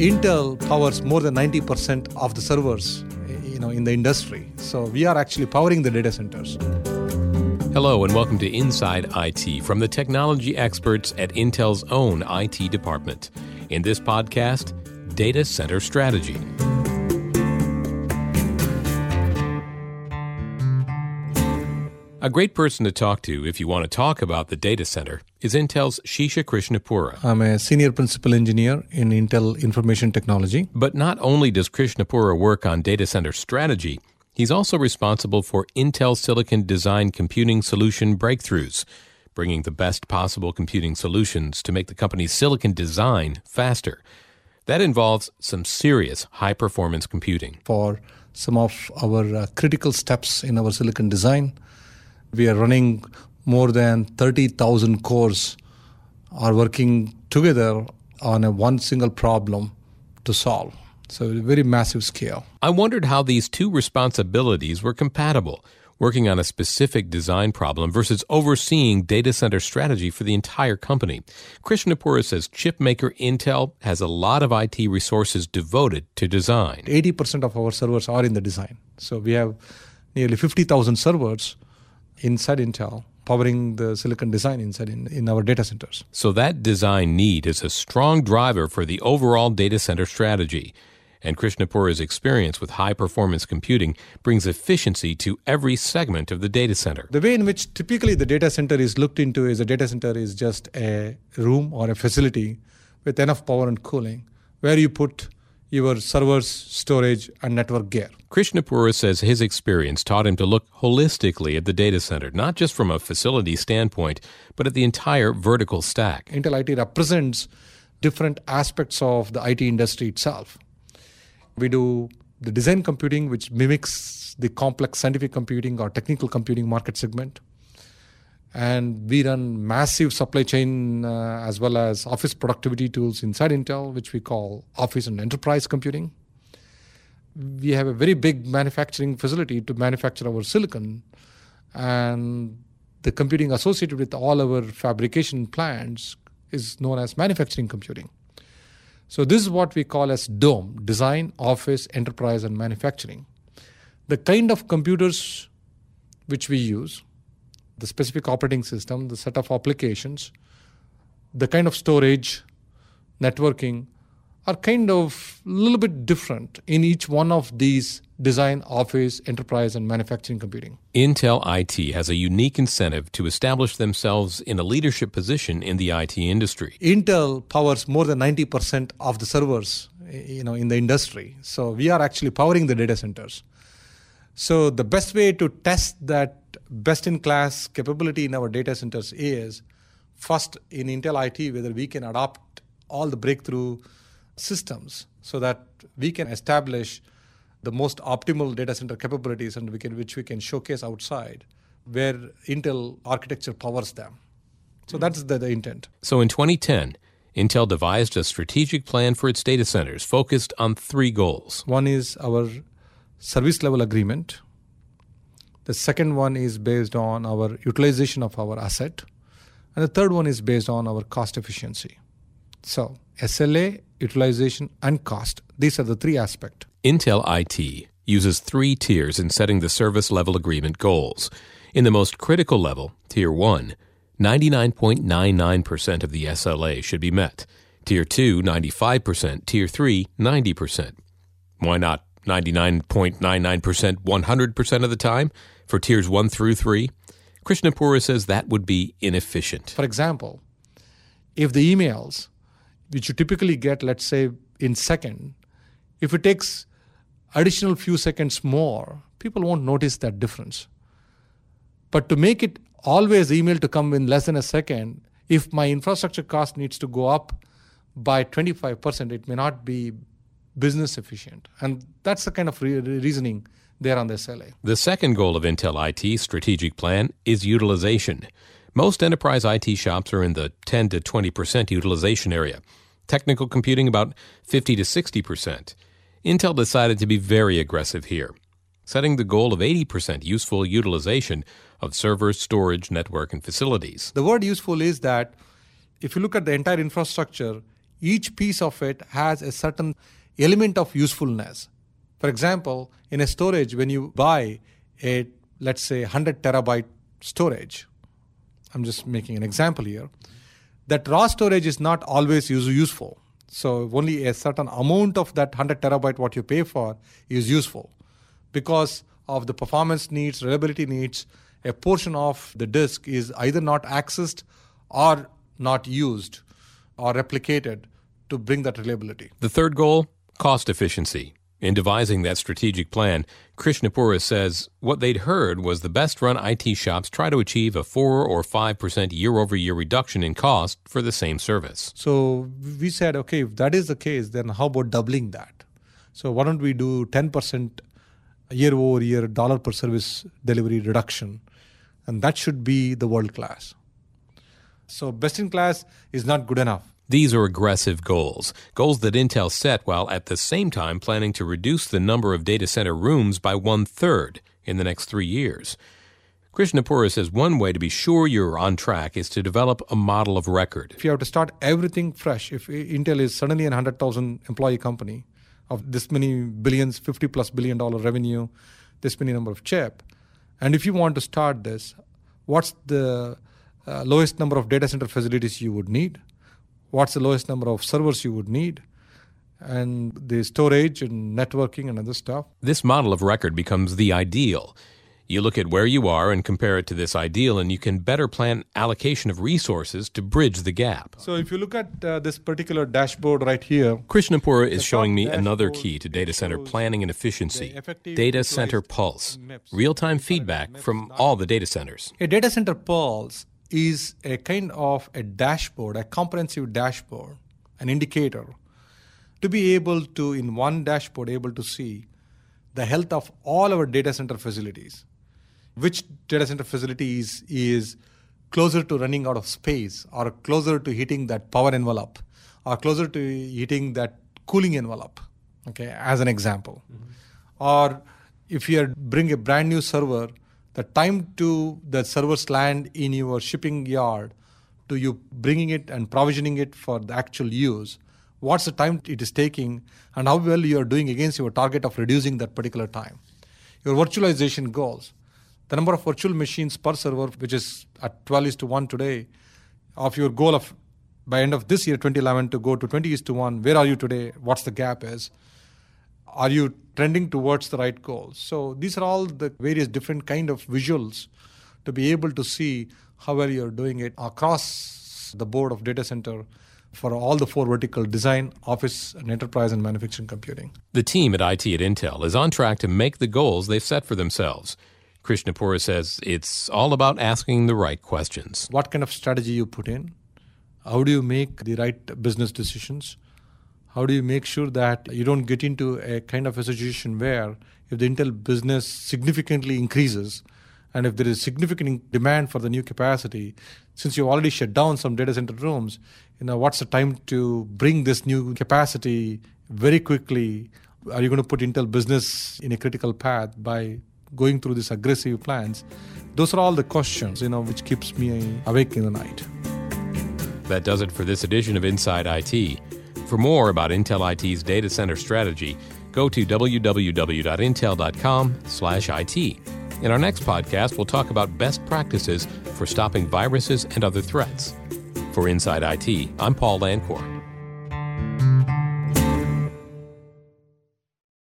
Intel powers more than 90% of the servers you know, in the industry. So we are actually powering the data centers. Hello, and welcome to Inside IT from the technology experts at Intel's own IT department. In this podcast, Data Center Strategy. A great person to talk to if you want to talk about the data center is Intel's Sheesha Krishnapura. I'm a senior principal engineer in Intel Information Technology. But not only does Krishnapura work on data center strategy, he's also responsible for Intel Silicon Design Computing Solution breakthroughs, bringing the best possible computing solutions to make the company's silicon design faster. That involves some serious high performance computing. For some of our uh, critical steps in our silicon design, we are running more than 30,000 cores are working together on a one single problem to solve. So a very massive scale. I wondered how these two responsibilities were compatible, working on a specific design problem versus overseeing data center strategy for the entire company. Krishnapura says chipmaker Intel has a lot of IT resources devoted to design. 80% of our servers are in the design. So we have nearly 50,000 servers inside Intel powering the silicon design inside in, in our data centers. So that design need is a strong driver for the overall data center strategy. And Krishnapura's experience with high performance computing brings efficiency to every segment of the data center. The way in which typically the data center is looked into is a data center is just a room or a facility with enough power and cooling where you put your servers, storage, and network gear. Krishnapura says his experience taught him to look holistically at the data center, not just from a facility standpoint, but at the entire vertical stack. Intel IT represents different aspects of the IT industry itself. We do the design computing, which mimics the complex scientific computing or technical computing market segment and we run massive supply chain uh, as well as office productivity tools inside Intel, which we call office and enterprise computing. We have a very big manufacturing facility to manufacture our silicon, and the computing associated with all our fabrication plants is known as manufacturing computing. So this is what we call as DOME: design, office, enterprise, and manufacturing. The kind of computers which we use the specific operating system, the set of applications, the kind of storage, networking are kind of a little bit different in each one of these design, office, enterprise, and manufacturing computing. Intel IT has a unique incentive to establish themselves in a leadership position in the IT industry. Intel powers more than 90% of the servers you know, in the industry. So we are actually powering the data centers. So the best way to test that best in class capability in our data centers is first in Intel IT whether we can adopt all the breakthrough systems so that we can establish the most optimal data center capabilities and we can, which we can showcase outside where Intel architecture powers them. So hmm. that's the, the intent. So in 2010, Intel devised a strategic plan for its data centers focused on three goals. One is our service level agreement. The second one is based on our utilization of our asset. And the third one is based on our cost efficiency. So, SLA, utilization, and cost. These are the three aspects. Intel IT uses three tiers in setting the service level agreement goals. In the most critical level, Tier 1, 99.99% of the SLA should be met. Tier 2, 95%. Tier 3, 90%. Why not 99.99% 100% of the time for tiers 1 through 3, Krishnapura says that would be inefficient. For example, if the emails, which you typically get, let's say, in second, if it takes additional few seconds more, people won't notice that difference. But to make it always email to come in less than a second, if my infrastructure cost needs to go up by 25%, it may not be business efficient. And that's the kind of re- reasoning there on the SLA. The second goal of Intel IT strategic plan is utilization. Most enterprise IT shops are in the 10 to 20% utilization area. Technical computing about 50 to 60%. Intel decided to be very aggressive here, setting the goal of 80% useful utilization of servers, storage, network, and facilities. The word useful is that if you look at the entire infrastructure, each piece of it has a certain element of usefulness. For example, in a storage, when you buy a, let's say, 100 terabyte storage, I'm just making an example here, that raw storage is not always useful. So only a certain amount of that 100 terabyte what you pay for is useful because of the performance needs, reliability needs. A portion of the disk is either not accessed or not used or replicated to bring that reliability. The third goal cost efficiency. In devising that strategic plan, Krishnapura says what they'd heard was the best run IT shops try to achieve a 4 or 5% year over year reduction in cost for the same service. So we said, okay, if that is the case, then how about doubling that? So why don't we do 10% year over year dollar per service delivery reduction? And that should be the world class. So best in class is not good enough. These are aggressive goals, goals that Intel set while at the same time planning to reduce the number of data center rooms by one third in the next three years. Krishnapura says one way to be sure you're on track is to develop a model of record. If you have to start everything fresh, if Intel is suddenly a 100,000 employee company of this many billions, 50 plus billion dollar revenue, this many number of chip, and if you want to start this, what's the uh, lowest number of data center facilities you would need? What's the lowest number of servers you would need, and the storage and networking and other stuff. This model of record becomes the ideal. You look at where you are and compare it to this ideal, and you can better plan allocation of resources to bridge the gap. So, if you look at uh, this particular dashboard right here, Krishnapura is showing me another key to data center planning and efficiency data center pulse, real time feedback from all the data centers. A data center pulse is a kind of a dashboard, a comprehensive dashboard, an indicator to be able to, in one dashboard, able to see the health of all our data center facilities. Which data center facility is, is closer to running out of space or closer to hitting that power envelope or closer to hitting that cooling envelope, okay, as an example. Mm-hmm. Or if you bring a brand new server the time to the servers land in your shipping yard to you bringing it and provisioning it for the actual use. What's the time it is taking and how well you are doing against your target of reducing that particular time? Your virtualization goals. The number of virtual machines per server which is at 12 is to 1 today of your goal of by end of this year 2011 to go to 20 is to 1 where are you today? What's the gap is are you trending towards the right goals so these are all the various different kind of visuals to be able to see how well you're doing it across the board of data center for all the four vertical design, office, and enterprise and manufacturing computing. The team at IT at Intel is on track to make the goals they've set for themselves. Krishnapura says it's all about asking the right questions. What kind of strategy you put in? How do you make the right business decisions? How do you make sure that you don't get into a kind of a situation where if the Intel business significantly increases and if there is significant demand for the new capacity, since you've already shut down some data center rooms, you know, what's the time to bring this new capacity very quickly? Are you going to put Intel business in a critical path by going through these aggressive plans? Those are all the questions, you know, which keeps me awake in the night. That does it for this edition of Inside IT. For more about Intel IT's data center strategy, go to www.intel.com/it. In our next podcast, we'll talk about best practices for stopping viruses and other threats. For Inside IT, I'm Paul Lancourt.